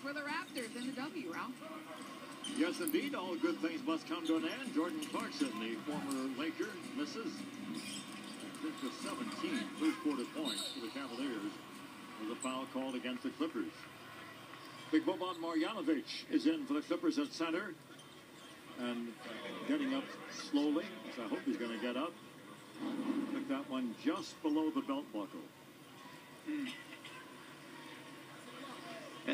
points for the Raptors in the W, Ralph. Yes, indeed. All good things must come to an end. Jordan Clarkson, the former Laker, misses. Just the 17 first quarter points for the Cavaliers. Was a foul called against the Clippers. Big Boban Marjanovic is in for the Clippers at center. And getting up slowly, so I hope he's going to get up. Took that one just below the belt buckle. And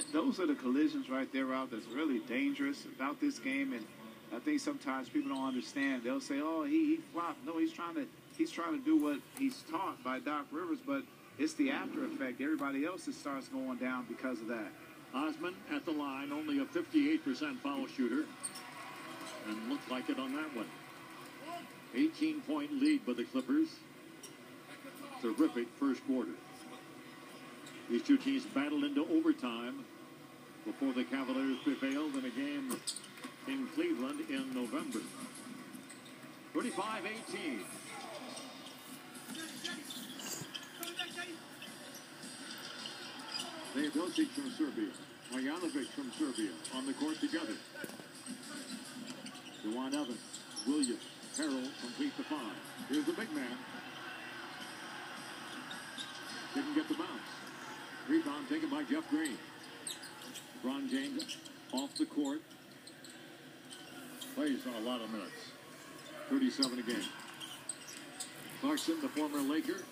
those are the collisions right there, Ralph, that's really dangerous about this game. And I think sometimes people don't understand. They'll say, "Oh, he, he flopped." No, he's trying to he's trying to do what he's taught by Doc Rivers, but it's the after effect. Everybody else starts going down because of that. Osman at the line, only a 58% foul shooter, and looked like it on that one. 18 point lead by the Clippers. Terrific first quarter. These two teams battled into overtime before the Cavaliers prevailed in a game in Cleveland in November. 35-18. Teodosic from Serbia. Marjanovic from Serbia on the court together. Jawun Evans, Williams, Harrell complete the five. Here's the big man. Didn't get the taken by Jeff Green. LeBron James off the court. Plays a lot of minutes. 37 a game. Clarkson, the former Laker,